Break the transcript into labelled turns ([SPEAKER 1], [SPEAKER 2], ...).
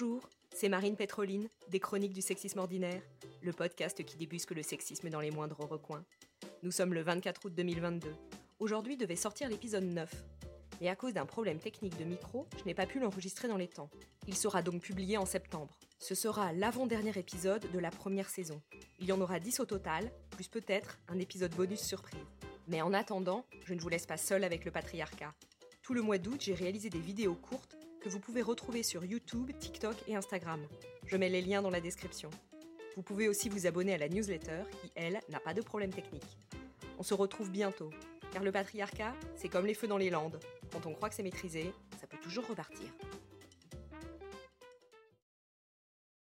[SPEAKER 1] Bonjour, c'est Marine Pétroline, des Chroniques du sexisme ordinaire, le podcast qui débusque le sexisme dans les moindres recoins. Nous sommes le 24 août 2022. Aujourd'hui devait sortir l'épisode 9. Et à cause d'un problème technique de micro, je n'ai pas pu l'enregistrer dans les temps. Il sera donc publié en septembre. Ce sera l'avant-dernier épisode de la première saison. Il y en aura 10 au total, plus peut-être un épisode bonus surprise. Mais en attendant, je ne vous laisse pas seul avec le patriarcat. Tout le mois d'août, j'ai réalisé des vidéos courtes que vous pouvez retrouver sur YouTube, TikTok et Instagram. Je mets les liens dans la description. Vous pouvez aussi vous abonner à la newsletter qui, elle, n'a pas de problème technique. On se retrouve bientôt, car le patriarcat, c'est comme les feux dans les landes. Quand on croit que c'est maîtrisé, ça peut toujours repartir.